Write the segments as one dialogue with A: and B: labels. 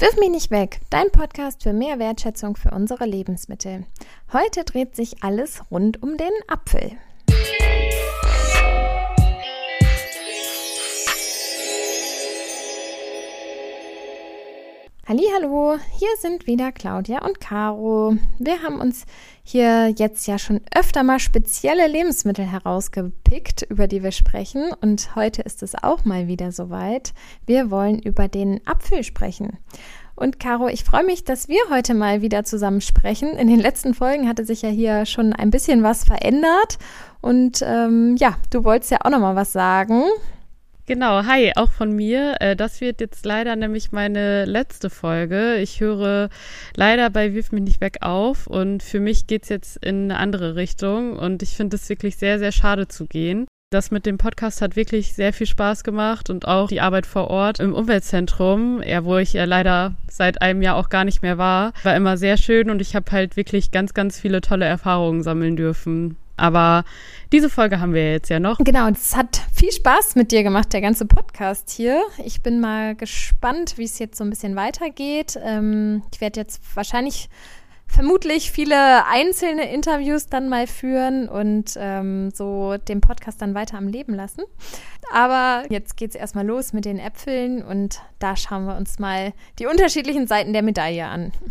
A: Wirf mich nicht weg, dein Podcast für mehr Wertschätzung für unsere Lebensmittel. Heute dreht sich alles rund um den Apfel. Hallo, hier sind wieder Claudia und Caro. Wir haben uns hier jetzt ja schon öfter mal spezielle Lebensmittel herausgepickt, über die wir sprechen und heute ist es auch mal wieder soweit. Wir wollen über den Apfel sprechen. Und Caro, ich freue mich, dass wir heute mal wieder zusammen sprechen. In den letzten Folgen hatte sich ja hier schon ein bisschen was verändert und ähm, ja, du wolltest ja auch noch mal was sagen.
B: Genau, hi, auch von mir. Äh, das wird jetzt leider nämlich meine letzte Folge. Ich höre leider bei Wirf mich nicht weg auf und für mich geht's jetzt in eine andere Richtung und ich finde es wirklich sehr, sehr schade zu gehen. Das mit dem Podcast hat wirklich sehr viel Spaß gemacht und auch die Arbeit vor Ort im Umweltzentrum, ja, wo ich ja leider seit einem Jahr auch gar nicht mehr war, war immer sehr schön und ich habe halt wirklich ganz, ganz viele tolle Erfahrungen sammeln dürfen. Aber diese Folge haben wir jetzt ja noch.
A: Genau, es hat viel Spaß mit dir gemacht, der ganze Podcast hier. Ich bin mal gespannt, wie es jetzt so ein bisschen weitergeht. Ähm, ich werde jetzt wahrscheinlich vermutlich viele einzelne Interviews dann mal führen und ähm, so den Podcast dann weiter am Leben lassen. Aber jetzt geht es erstmal los mit den Äpfeln und da schauen wir uns mal die unterschiedlichen Seiten der Medaille an.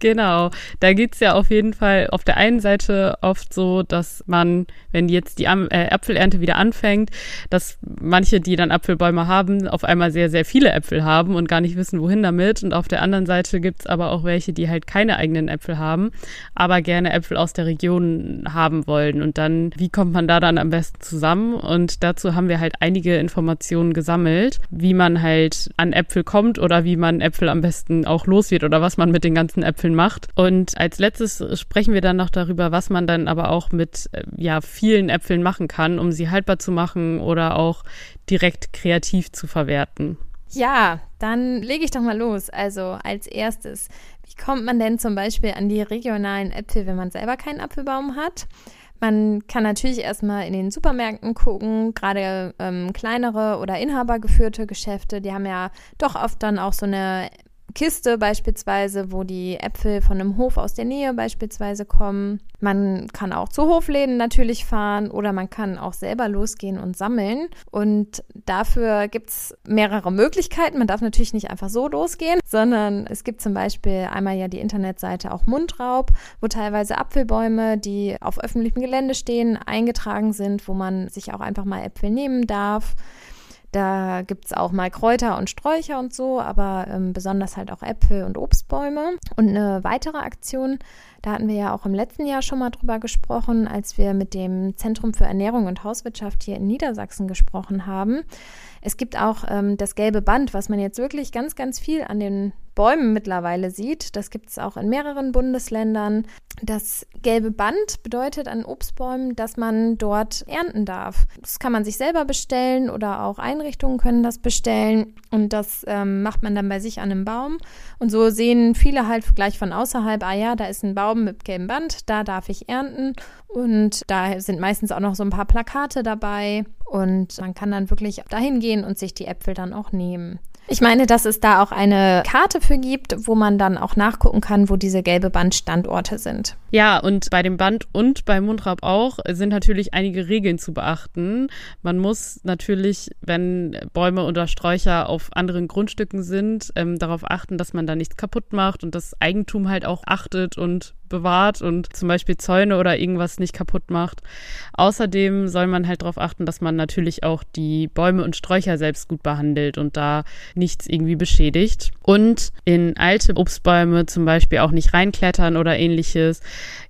B: Genau, da geht's ja auf jeden Fall auf der einen Seite oft so, dass man, wenn jetzt die äh, Apfelernte wieder anfängt, dass manche, die dann Apfelbäume haben, auf einmal sehr, sehr viele Äpfel haben und gar nicht wissen, wohin damit. Und auf der anderen Seite gibt's aber auch welche, die halt keine eigenen Äpfel haben, aber gerne Äpfel aus der Region haben wollen. Und dann, wie kommt man da dann am besten zusammen? Und dazu haben wir halt einige Informationen gesammelt, wie man halt an Äpfel kommt oder wie man Äpfel am besten auch los wird oder was man mit den ganzen Äpfeln Äpfeln macht. Und als letztes sprechen wir dann noch darüber, was man dann aber auch mit äh, ja, vielen Äpfeln machen kann, um sie haltbar zu machen oder auch direkt kreativ zu verwerten.
A: Ja, dann lege ich doch mal los. Also als erstes, wie kommt man denn zum Beispiel an die regionalen Äpfel, wenn man selber keinen Apfelbaum hat? Man kann natürlich erstmal in den Supermärkten gucken, gerade ähm, kleinere oder inhabergeführte Geschäfte, die haben ja doch oft dann auch so eine Kiste beispielsweise, wo die Äpfel von einem Hof aus der Nähe beispielsweise kommen. Man kann auch zu Hofläden natürlich fahren oder man kann auch selber losgehen und sammeln. Und dafür gibt es mehrere Möglichkeiten. Man darf natürlich nicht einfach so losgehen, sondern es gibt zum Beispiel einmal ja die Internetseite auch Mundraub, wo teilweise Apfelbäume, die auf öffentlichem Gelände stehen, eingetragen sind, wo man sich auch einfach mal Äpfel nehmen darf. Da gibt es auch mal Kräuter und Sträucher und so, aber ähm, besonders halt auch Äpfel und Obstbäume. Und eine weitere Aktion, da hatten wir ja auch im letzten Jahr schon mal drüber gesprochen, als wir mit dem Zentrum für Ernährung und Hauswirtschaft hier in Niedersachsen gesprochen haben. Es gibt auch ähm, das gelbe Band, was man jetzt wirklich ganz, ganz viel an den Bäumen mittlerweile sieht. Das gibt es auch in mehreren Bundesländern. Das gelbe Band bedeutet an Obstbäumen, dass man dort ernten darf. Das kann man sich selber bestellen oder auch Einrichtungen können das bestellen. Und das ähm, macht man dann bei sich an einem Baum. Und so sehen viele halt gleich von außerhalb, ah ja, da ist ein Baum mit gelbem Band, da darf ich ernten. Und da sind meistens auch noch so ein paar Plakate dabei. Und man kann dann wirklich dahin gehen und sich die Äpfel dann auch nehmen. Ich meine, dass es da auch eine Karte für gibt, wo man dann auch nachgucken kann, wo diese gelbe Bandstandorte sind.
B: Ja, und bei dem Band und beim Mundraub auch sind natürlich einige Regeln zu beachten. Man muss natürlich, wenn Bäume oder Sträucher auf anderen Grundstücken sind, ähm, darauf achten, dass man da nichts kaputt macht und das Eigentum halt auch achtet und bewahrt und zum Beispiel Zäune oder irgendwas nicht kaputt macht. Außerdem soll man halt darauf achten, dass man natürlich auch die Bäume und Sträucher selbst gut behandelt und da nichts irgendwie beschädigt. Und in alte Obstbäume zum Beispiel auch nicht reinklettern oder ähnliches.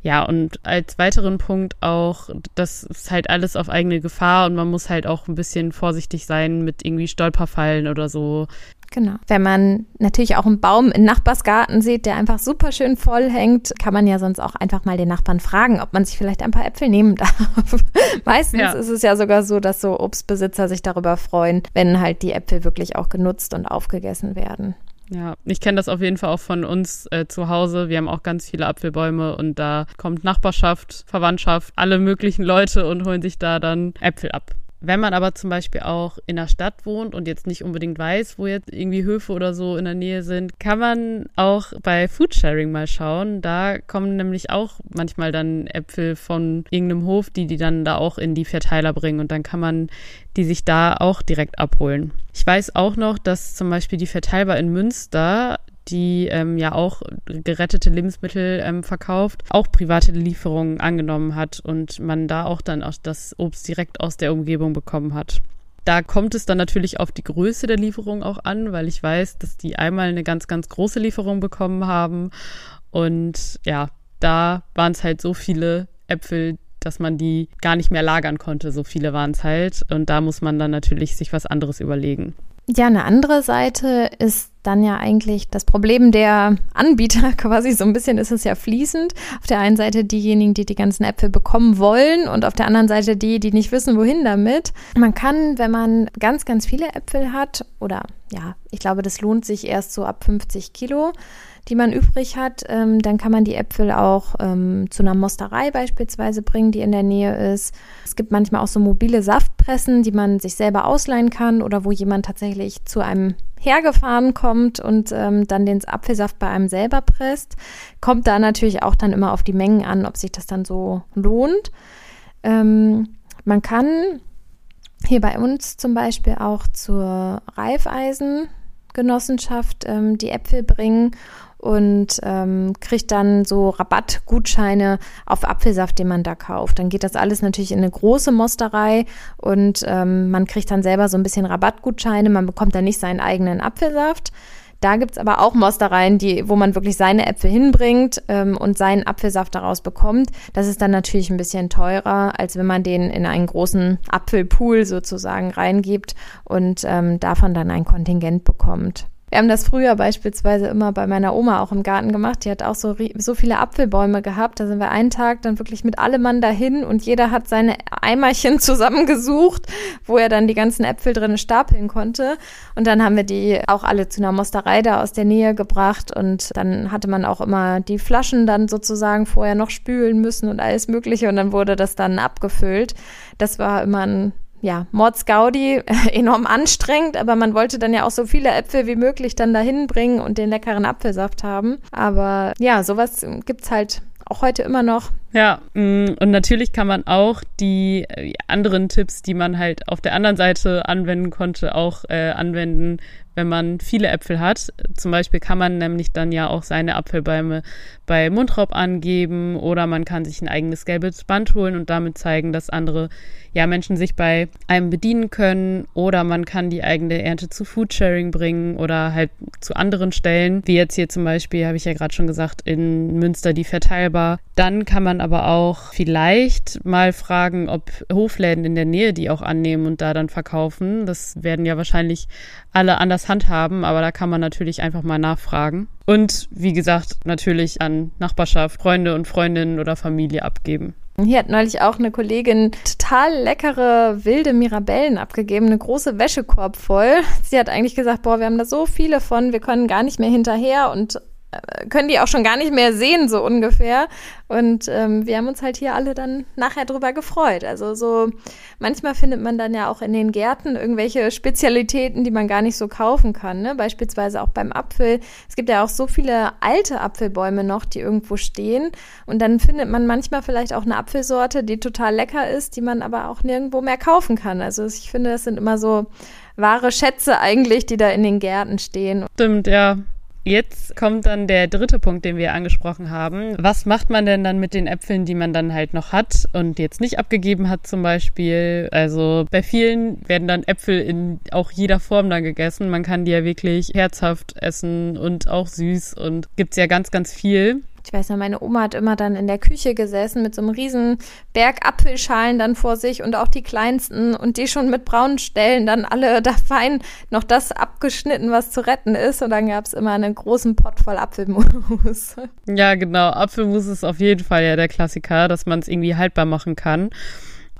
B: Ja, und als weiteren Punkt auch, das ist halt alles auf eigene Gefahr und man muss halt auch ein bisschen vorsichtig sein mit irgendwie Stolperfallen oder so.
A: Genau. Wenn man natürlich auch einen Baum im Nachbarsgarten sieht, der einfach super schön voll hängt, kann man ja sonst auch einfach mal den Nachbarn fragen, ob man sich vielleicht ein paar Äpfel nehmen darf. Meistens ja. ist es ja sogar so, dass so Obstbesitzer sich darüber freuen, wenn halt die Äpfel wirklich auch genutzt und aufgegessen werden.
B: Ja, ich kenne das auf jeden Fall auch von uns äh, zu Hause. Wir haben auch ganz viele Apfelbäume und da kommt Nachbarschaft, Verwandtschaft, alle möglichen Leute und holen sich da dann Äpfel ab. Wenn man aber zum Beispiel auch in der Stadt wohnt und jetzt nicht unbedingt weiß, wo jetzt irgendwie Höfe oder so in der Nähe sind, kann man auch bei Foodsharing mal schauen. Da kommen nämlich auch manchmal dann Äpfel von irgendeinem Hof, die die dann da auch in die Verteiler bringen und dann kann man die sich da auch direkt abholen. Ich weiß auch noch, dass zum Beispiel die Verteilbar in Münster die ähm, ja auch gerettete Lebensmittel ähm, verkauft, auch private Lieferungen angenommen hat und man da auch dann auch das Obst direkt aus der Umgebung bekommen hat. Da kommt es dann natürlich auf die Größe der Lieferung auch an, weil ich weiß, dass die einmal eine ganz, ganz große Lieferung bekommen haben. Und ja, da waren es halt so viele Äpfel, dass man die gar nicht mehr lagern konnte. So viele waren es halt. Und da muss man dann natürlich sich was anderes überlegen.
A: Ja, eine andere Seite ist dann ja eigentlich das Problem der Anbieter quasi so ein bisschen ist es ja fließend. Auf der einen Seite diejenigen, die die ganzen Äpfel bekommen wollen und auf der anderen Seite die, die nicht wissen, wohin damit. Man kann, wenn man ganz, ganz viele Äpfel hat oder ja, ich glaube, das lohnt sich erst so ab 50 Kilo, die man übrig hat, ähm, dann kann man die Äpfel auch ähm, zu einer Mosterei beispielsweise bringen, die in der Nähe ist. Es gibt manchmal auch so mobile Saftpressen, die man sich selber ausleihen kann oder wo jemand tatsächlich zu einem hergefahren kommt und ähm, dann den Apfelsaft bei einem selber presst. Kommt da natürlich auch dann immer auf die Mengen an, ob sich das dann so lohnt. Ähm, man kann hier bei uns zum Beispiel auch zur Reifeisengenossenschaft ähm, die Äpfel bringen und ähm, kriegt dann so Rabattgutscheine auf Apfelsaft, den man da kauft. Dann geht das alles natürlich in eine große Mosterei und ähm, man kriegt dann selber so ein bisschen Rabattgutscheine. Man bekommt dann nicht seinen eigenen Apfelsaft. Da gibt's aber auch Mostereien, die, wo man wirklich seine Äpfel hinbringt ähm, und seinen Apfelsaft daraus bekommt. Das ist dann natürlich ein bisschen teurer, als wenn man den in einen großen Apfelpool sozusagen reingibt und ähm, davon dann ein Kontingent bekommt. Wir haben das früher beispielsweise immer bei meiner Oma auch im Garten gemacht. Die hat auch so, so viele Apfelbäume gehabt. Da sind wir einen Tag dann wirklich mit allem Mann dahin und jeder hat seine Eimerchen zusammengesucht, wo er dann die ganzen Äpfel drin stapeln konnte. Und dann haben wir die auch alle zu einer Mosterei da aus der Nähe gebracht und dann hatte man auch immer die Flaschen dann sozusagen vorher noch spülen müssen und alles Mögliche und dann wurde das dann abgefüllt. Das war immer ein ja, Mordsgaudi, enorm anstrengend, aber man wollte dann ja auch so viele Äpfel wie möglich dann dahin bringen und den leckeren Apfelsaft haben. Aber ja, sowas gibt's halt auch heute immer noch.
B: Ja, mm, und natürlich kann man auch die äh, anderen Tipps, die man halt auf der anderen Seite anwenden konnte, auch äh, anwenden, wenn man viele Äpfel hat. Zum Beispiel kann man nämlich dann ja auch seine Apfelbäume bei Mundraub angeben oder man kann sich ein eigenes gelbes Band holen und damit zeigen, dass andere ja, Menschen sich bei einem bedienen können oder man kann die eigene Ernte zu Foodsharing bringen oder halt zu anderen Stellen, wie jetzt hier zum Beispiel, habe ich ja gerade schon gesagt, in Münster die Verteilbar. Dann kann man aber auch vielleicht mal fragen, ob Hofläden in der Nähe die auch annehmen und da dann verkaufen. Das werden ja wahrscheinlich alle anders handhaben, aber da kann man natürlich einfach mal nachfragen. Und wie gesagt, natürlich an Nachbarschaft, Freunde und Freundinnen oder Familie abgeben.
A: Hier hat neulich auch eine Kollegin total leckere wilde Mirabellen abgegeben, eine große Wäschekorb voll. Sie hat eigentlich gesagt, boah, wir haben da so viele von, wir können gar nicht mehr hinterher und können die auch schon gar nicht mehr sehen, so ungefähr. Und ähm, wir haben uns halt hier alle dann nachher drüber gefreut. Also so, manchmal findet man dann ja auch in den Gärten irgendwelche Spezialitäten, die man gar nicht so kaufen kann. Ne? Beispielsweise auch beim Apfel. Es gibt ja auch so viele alte Apfelbäume noch, die irgendwo stehen. Und dann findet man manchmal vielleicht auch eine Apfelsorte, die total lecker ist, die man aber auch nirgendwo mehr kaufen kann. Also ich finde, das sind immer so wahre Schätze eigentlich, die da in den Gärten stehen.
B: Stimmt, ja. Jetzt kommt dann der dritte Punkt, den wir angesprochen haben. Was macht man denn dann mit den Äpfeln, die man dann halt noch hat und jetzt nicht abgegeben hat zum Beispiel? Also bei vielen werden dann Äpfel in auch jeder Form dann gegessen. Man kann die ja wirklich herzhaft essen und auch süß und gibt's ja ganz, ganz viel
A: ich weiß noch, meine Oma hat immer dann in der Küche gesessen mit so einem riesen Berg Apfelschalen dann vor sich und auch die kleinsten und die schon mit braunen Stellen dann alle da fein noch das abgeschnitten, was zu retten ist. Und dann gab es immer einen großen Pott voll Apfelmus.
B: Ja, genau. Apfelmus ist auf jeden Fall ja der Klassiker, dass man es irgendwie haltbar machen kann.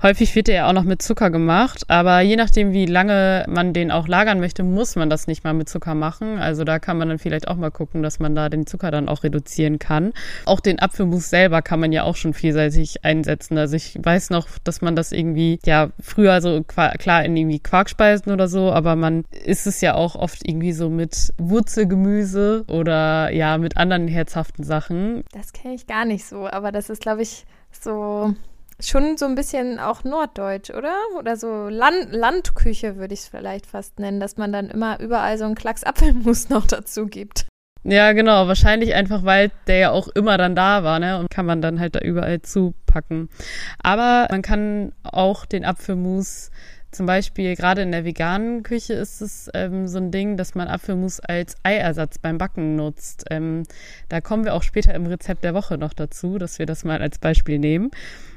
B: Häufig wird der ja auch noch mit Zucker gemacht, aber je nachdem, wie lange man den auch lagern möchte, muss man das nicht mal mit Zucker machen. Also da kann man dann vielleicht auch mal gucken, dass man da den Zucker dann auch reduzieren kann. Auch den Apfelmus selber kann man ja auch schon vielseitig einsetzen. Also ich weiß noch, dass man das irgendwie, ja, früher so klar in irgendwie Quarkspeisen oder so, aber man isst es ja auch oft irgendwie so mit Wurzelgemüse oder ja, mit anderen herzhaften Sachen.
A: Das kenne ich gar nicht so, aber das ist, glaube ich, so schon so ein bisschen auch norddeutsch, oder? Oder so Land Landküche würde ich es vielleicht fast nennen, dass man dann immer überall so einen Klacks Apfelmus noch dazu gibt.
B: Ja, genau. Wahrscheinlich einfach, weil der ja auch immer dann da war, ne? Und kann man dann halt da überall zupacken. Aber man kann auch den Apfelmus zum Beispiel gerade in der veganen Küche ist es ähm, so ein Ding, dass man Apfelmus als Eiersatz beim Backen nutzt. Ähm, da kommen wir auch später im Rezept der Woche noch dazu, dass wir das mal als Beispiel nehmen.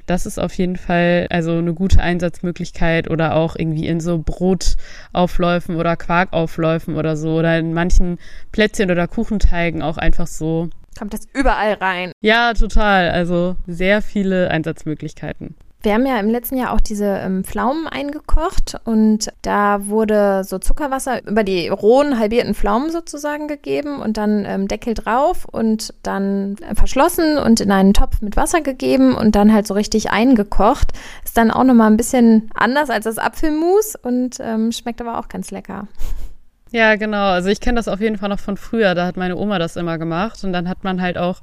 B: Das ist auf jeden Fall also eine gute Einsatzmöglichkeit oder auch irgendwie in so Brotaufläufen oder Quarkaufläufen oder so oder in manchen Plätzchen oder Kuchenteigen auch einfach so.
A: Kommt das überall rein?
B: Ja, total. Also sehr viele Einsatzmöglichkeiten.
A: Wir haben ja im letzten Jahr auch diese ähm, Pflaumen eingekocht und da wurde so Zuckerwasser über die rohen, halbierten Pflaumen sozusagen gegeben und dann ähm, Deckel drauf und dann äh, verschlossen und in einen Topf mit Wasser gegeben und dann halt so richtig eingekocht. Ist dann auch nochmal ein bisschen anders als das Apfelmus und ähm, schmeckt aber auch ganz lecker.
B: Ja, genau. Also ich kenne das auf jeden Fall noch von früher. Da hat meine Oma das immer gemacht und dann hat man halt auch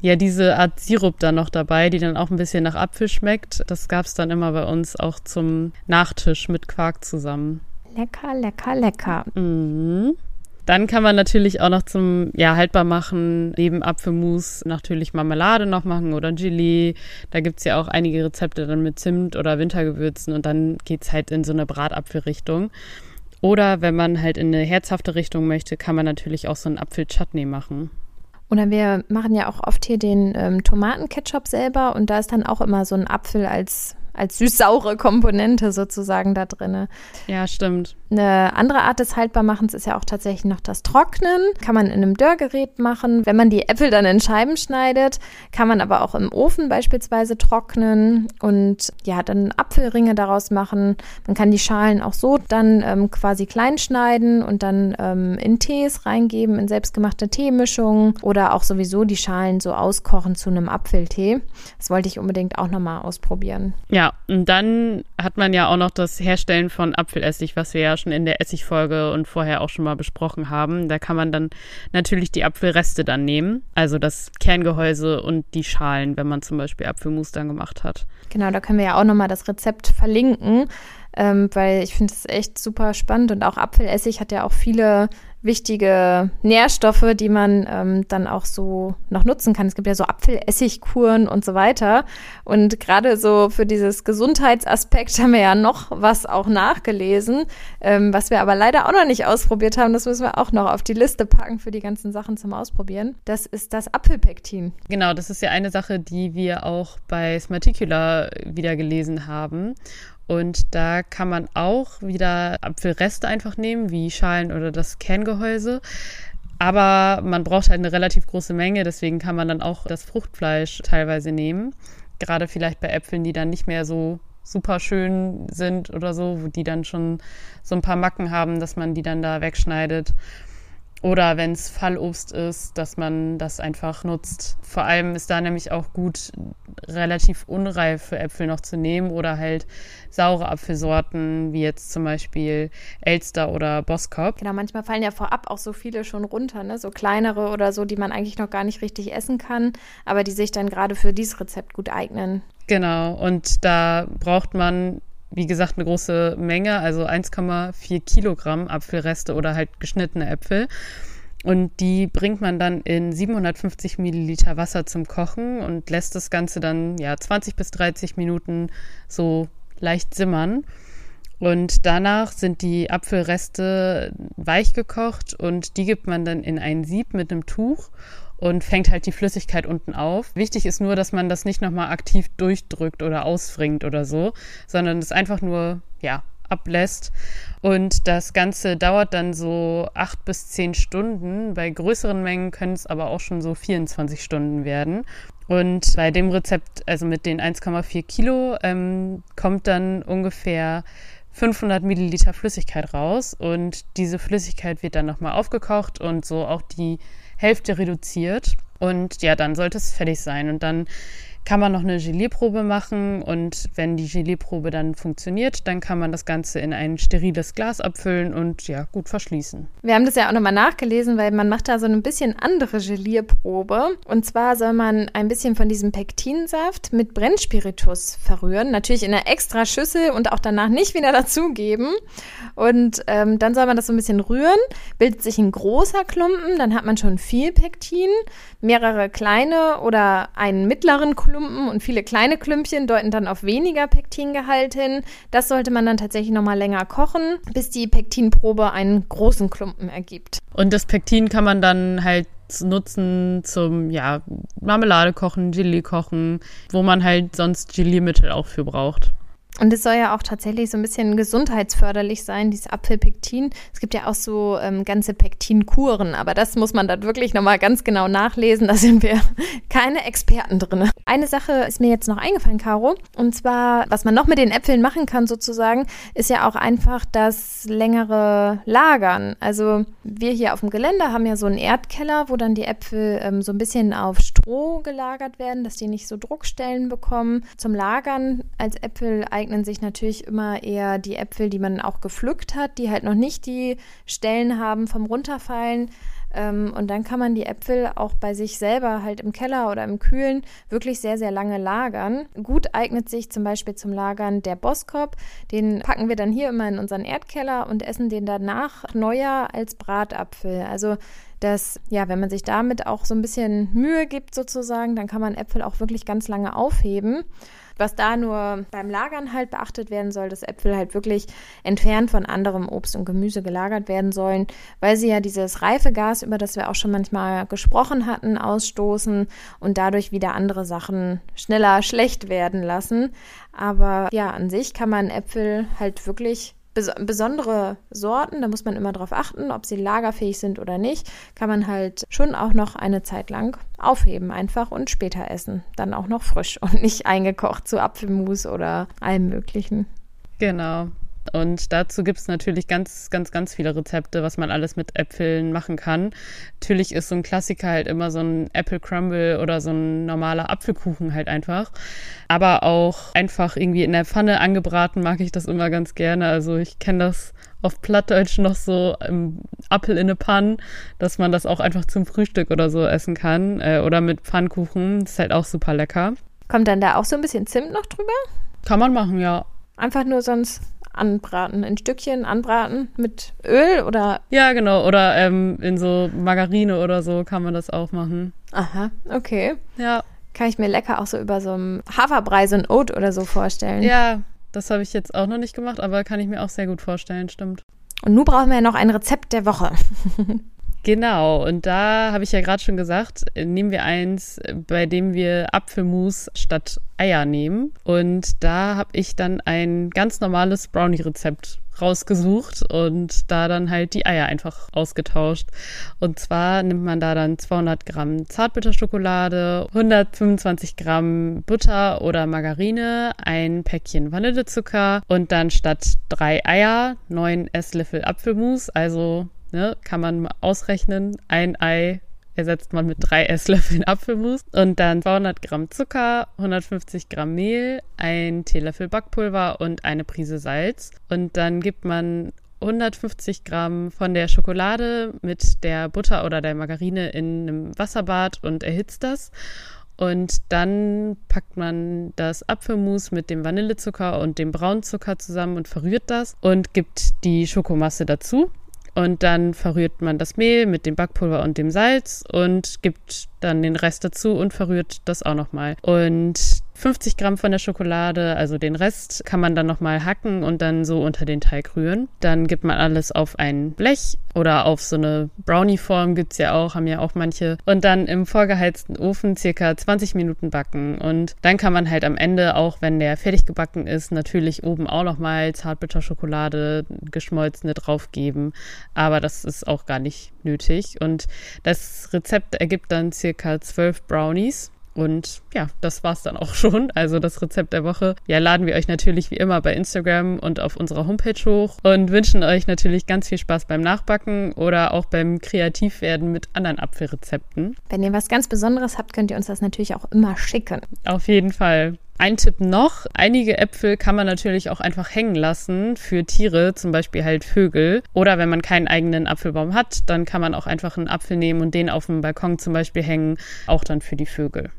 B: ja diese Art Sirup dann noch dabei, die dann auch ein bisschen nach Apfel schmeckt. Das gab es dann immer bei uns auch zum Nachtisch mit Quark zusammen.
A: Lecker, lecker, lecker.
B: Mhm. Dann kann man natürlich auch noch zum ja, haltbar machen, neben Apfelmus natürlich Marmelade noch machen oder Gelee. Da gibt es ja auch einige Rezepte dann mit Zimt oder Wintergewürzen und dann geht es halt in so eine Bratapfelrichtung. Oder wenn man halt in eine herzhafte Richtung möchte, kann man natürlich auch so einen Apfelchutney machen.
A: Oder wir machen ja auch oft hier den ähm, Tomatenketchup selber und da ist dann auch immer so ein Apfel als als süß-saure Komponente sozusagen da drin.
B: Ja, stimmt.
A: Eine andere Art des Haltbarmachens ist ja auch tatsächlich noch das Trocknen. Kann man in einem Dörrgerät machen. Wenn man die Äpfel dann in Scheiben schneidet, kann man aber auch im Ofen beispielsweise trocknen und ja, dann Apfelringe daraus machen. Man kann die Schalen auch so dann ähm, quasi klein schneiden und dann ähm, in Tees reingeben, in selbstgemachte Teemischungen oder auch sowieso die Schalen so auskochen zu einem Apfeltee. Das wollte ich unbedingt auch nochmal ausprobieren.
B: Ja, und dann hat man ja auch noch das Herstellen von Apfelessig, was wir ja schon in der Essigfolge und vorher auch schon mal besprochen haben. Da kann man dann natürlich die Apfelreste dann nehmen, also das Kerngehäuse und die Schalen, wenn man zum Beispiel Apfelmus dann gemacht hat.
A: Genau, da können wir ja auch nochmal das Rezept verlinken, ähm, weil ich finde es echt super spannend und auch Apfelessig hat ja auch viele wichtige Nährstoffe, die man ähm, dann auch so noch nutzen kann. Es gibt ja so Apfelessigkuren und so weiter. Und gerade so für dieses Gesundheitsaspekt haben wir ja noch was auch nachgelesen, ähm, was wir aber leider auch noch nicht ausprobiert haben. Das müssen wir auch noch auf die Liste packen für die ganzen Sachen zum Ausprobieren. Das ist das Apfelpektin.
B: Genau, das ist ja eine Sache, die wir auch bei Smarticula wieder gelesen haben. Und da kann man auch wieder Apfelreste einfach nehmen, wie Schalen oder das Kerngehäuse. Aber man braucht halt eine relativ große Menge, deswegen kann man dann auch das Fruchtfleisch teilweise nehmen. Gerade vielleicht bei Äpfeln, die dann nicht mehr so super schön sind oder so, wo die dann schon so ein paar Macken haben, dass man die dann da wegschneidet. Oder wenn es Fallobst ist, dass man das einfach nutzt. Vor allem ist da nämlich auch gut, relativ unreife Äpfel noch zu nehmen oder halt saure Apfelsorten, wie jetzt zum Beispiel Elster oder Boskop.
A: Genau, manchmal fallen ja vorab auch so viele schon runter, ne? so kleinere oder so, die man eigentlich noch gar nicht richtig essen kann, aber die sich dann gerade für dieses Rezept gut eignen.
B: Genau, und da braucht man wie gesagt, eine große Menge, also 1,4 Kilogramm Apfelreste oder halt geschnittene Äpfel. Und die bringt man dann in 750 Milliliter Wasser zum Kochen und lässt das Ganze dann ja 20 bis 30 Minuten so leicht simmern. Und danach sind die Apfelreste weich gekocht und die gibt man dann in ein Sieb mit einem Tuch und fängt halt die Flüssigkeit unten auf. Wichtig ist nur, dass man das nicht nochmal aktiv durchdrückt oder ausfringt oder so, sondern es einfach nur, ja, ablässt. Und das Ganze dauert dann so acht bis zehn Stunden. Bei größeren Mengen können es aber auch schon so 24 Stunden werden. Und bei dem Rezept, also mit den 1,4 Kilo, ähm, kommt dann ungefähr 500 Milliliter Flüssigkeit raus und diese Flüssigkeit wird dann nochmal aufgekocht und so auch die Hälfte reduziert. Und ja, dann sollte es fertig sein. Und dann kann man noch eine Gelierprobe machen und wenn die Gelierprobe dann funktioniert, dann kann man das Ganze in ein steriles Glas abfüllen und ja, gut verschließen.
A: Wir haben das ja auch nochmal nachgelesen, weil man macht da so ein bisschen andere Gelierprobe. Und zwar soll man ein bisschen von diesem Pektinsaft mit Brennspiritus verrühren. Natürlich in einer extra Schüssel und auch danach nicht wieder dazugeben. Und ähm, dann soll man das so ein bisschen rühren, bildet sich ein großer Klumpen, dann hat man schon viel Pektin. Mehrere kleine oder einen mittleren Klumpen Klumpen und viele kleine Klümpchen deuten dann auf weniger Pektingehalt hin. Das sollte man dann tatsächlich nochmal länger kochen, bis die Pektinprobe einen großen Klumpen ergibt.
B: Und das Pektin kann man dann halt nutzen zum ja, Marmelade kochen, Gelee kochen, wo man halt sonst Geliermittel auch für braucht.
A: Und es soll ja auch tatsächlich so ein bisschen gesundheitsförderlich sein, dieses Apfelpektin. Es gibt ja auch so ähm, ganze Pektinkuren, aber das muss man dann wirklich nochmal ganz genau nachlesen. Da sind wir keine Experten drin. Eine Sache ist mir jetzt noch eingefallen, Caro. Und zwar, was man noch mit den Äpfeln machen kann sozusagen, ist ja auch einfach das längere Lagern. Also wir hier auf dem Gelände haben ja so einen Erdkeller, wo dann die Äpfel ähm, so ein bisschen auf Stroh gelagert werden, dass die nicht so Druckstellen bekommen. Zum Lagern als Äpfel eignen sich natürlich immer eher die Äpfel, die man auch gepflückt hat, die halt noch nicht die Stellen haben vom Runterfallen. Ähm, und dann kann man die Äpfel auch bei sich selber halt im Keller oder im Kühlen wirklich sehr, sehr lange lagern. Gut eignet sich zum Beispiel zum Lagern der Boskop. Den packen wir dann hier immer in unseren Erdkeller und essen den danach neuer als Bratapfel. Also dass, ja, wenn man sich damit auch so ein bisschen Mühe gibt sozusagen, dann kann man Äpfel auch wirklich ganz lange aufheben. Was da nur beim Lagern halt beachtet werden soll, dass Äpfel halt wirklich entfernt von anderem Obst und Gemüse gelagert werden sollen, weil sie ja dieses Reifegas, über das wir auch schon manchmal gesprochen hatten, ausstoßen und dadurch wieder andere Sachen schneller schlecht werden lassen. Aber ja, an sich kann man Äpfel halt wirklich bes besondere Sorten, da muss man immer darauf achten, ob sie lagerfähig sind oder nicht, kann man halt schon auch noch eine Zeit lang aufheben einfach und später essen. Dann auch noch frisch und nicht eingekocht zu Apfelmus oder allem Möglichen.
B: Genau. Und dazu gibt es natürlich ganz, ganz, ganz viele Rezepte, was man alles mit Äpfeln machen kann. Natürlich ist so ein Klassiker halt immer so ein Apple Crumble oder so ein normaler Apfelkuchen halt einfach. Aber auch einfach irgendwie in der Pfanne angebraten mag ich das immer ganz gerne. Also ich kenne das auf Plattdeutsch noch so im Apfel in eine Panne, dass man das auch einfach zum Frühstück oder so essen kann. Äh, oder mit Pfannkuchen. Das ist halt auch super lecker.
A: Kommt dann da auch so ein bisschen Zimt noch drüber?
B: Kann man machen, ja.
A: Einfach nur sonst anbraten, in Stückchen anbraten mit Öl oder?
B: Ja, genau. Oder ähm, in so Margarine oder so kann man das auch machen.
A: Aha, okay.
B: Ja.
A: Kann ich mir lecker auch so über so einem Haferbrei, so ein Oat oder so vorstellen.
B: Ja, das habe ich jetzt auch noch nicht gemacht, aber kann ich mir auch sehr gut vorstellen, stimmt.
A: Und nun brauchen wir ja noch ein Rezept der Woche.
B: Genau, und da habe ich ja gerade schon gesagt, nehmen wir eins, bei dem wir Apfelmus statt Eier nehmen. Und da habe ich dann ein ganz normales Brownie-Rezept rausgesucht und da dann halt die Eier einfach ausgetauscht. Und zwar nimmt man da dann 200 Gramm Zartbitterschokolade, 125 Gramm Butter oder Margarine, ein Päckchen Vanillezucker und dann statt drei Eier neun Esslöffel Apfelmus, also ne, kann man ausrechnen, ein Ei ersetzt man mit drei Esslöffeln Apfelmus und dann 200 Gramm Zucker, 150 Gramm Mehl, ein Teelöffel Backpulver und eine Prise Salz. Und dann gibt man 150 Gramm von der Schokolade mit der Butter oder der Margarine in einem Wasserbad und erhitzt das. Und dann packt man das Apfelmus mit dem Vanillezucker und dem Braunzucker zusammen und verrührt das und gibt die Schokomasse dazu. Und dann verrührt man das Mehl mit dem Backpulver und dem Salz und gibt dann den Rest dazu und verrührt das auch nochmal. Und 50 Gramm von der Schokolade, also den Rest, kann man dann nochmal hacken und dann so unter den Teig rühren. Dann gibt man alles auf ein Blech oder auf so eine Brownie-Form gibt's ja auch, haben ja auch manche. Und dann im vorgeheizten Ofen circa 20 Minuten backen. Und dann kann man halt am Ende, auch wenn der fertig gebacken ist, natürlich oben auch nochmal Zartbitterschokolade, geschmolzene draufgeben. Aber das ist auch gar nicht nötig. Und das Rezept ergibt dann circa 12 Brownies. Und ja, das war's dann auch schon. Also das Rezept der Woche. Ja, laden wir euch natürlich wie immer bei Instagram und auf unserer Homepage hoch und wünschen euch natürlich ganz viel Spaß beim Nachbacken oder auch beim Kreativwerden mit anderen Apfelrezepten.
A: Wenn ihr was ganz Besonderes habt, könnt ihr uns das natürlich auch immer schicken.
B: Auf jeden Fall. Ein Tipp noch, einige Äpfel kann man natürlich auch einfach hängen lassen für Tiere, zum Beispiel halt Vögel. Oder wenn man keinen eigenen Apfelbaum hat, dann kann man auch einfach einen Apfel nehmen und den auf dem Balkon zum Beispiel hängen, auch dann für die Vögel.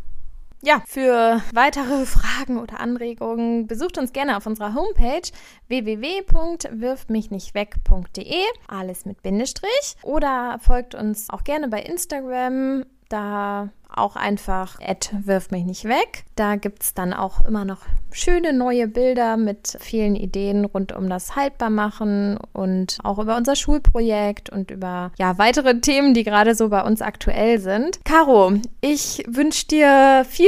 A: Ja, für weitere Fragen oder Anregungen besucht uns gerne auf unserer Homepage www.wirfmichnichtweg.de, alles mit Bindestrich, oder folgt uns auch gerne bei Instagram da auch einfach wirf mich nicht weg. Da gibt es dann auch immer noch schöne neue Bilder mit vielen Ideen rund um das Haltbarmachen und auch über unser Schulprojekt und über ja weitere Themen, die gerade so bei uns aktuell sind. Caro, ich wünsche dir viel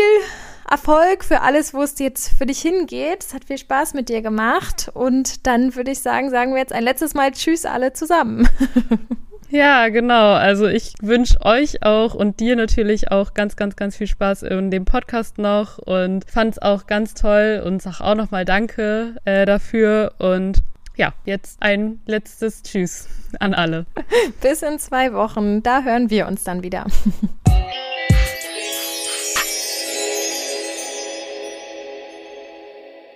A: Erfolg für alles, wo es jetzt für dich hingeht. Es hat viel Spaß mit dir gemacht und dann würde ich sagen, sagen wir jetzt ein letztes Mal Tschüss alle zusammen.
B: Ja, genau. Also ich wünsche euch auch und dir natürlich auch ganz, ganz, ganz viel Spaß in dem Podcast noch und fand es auch ganz toll und sag auch nochmal Danke äh, dafür und ja, jetzt ein letztes Tschüss an alle.
A: Bis in zwei Wochen. Da hören wir uns dann wieder.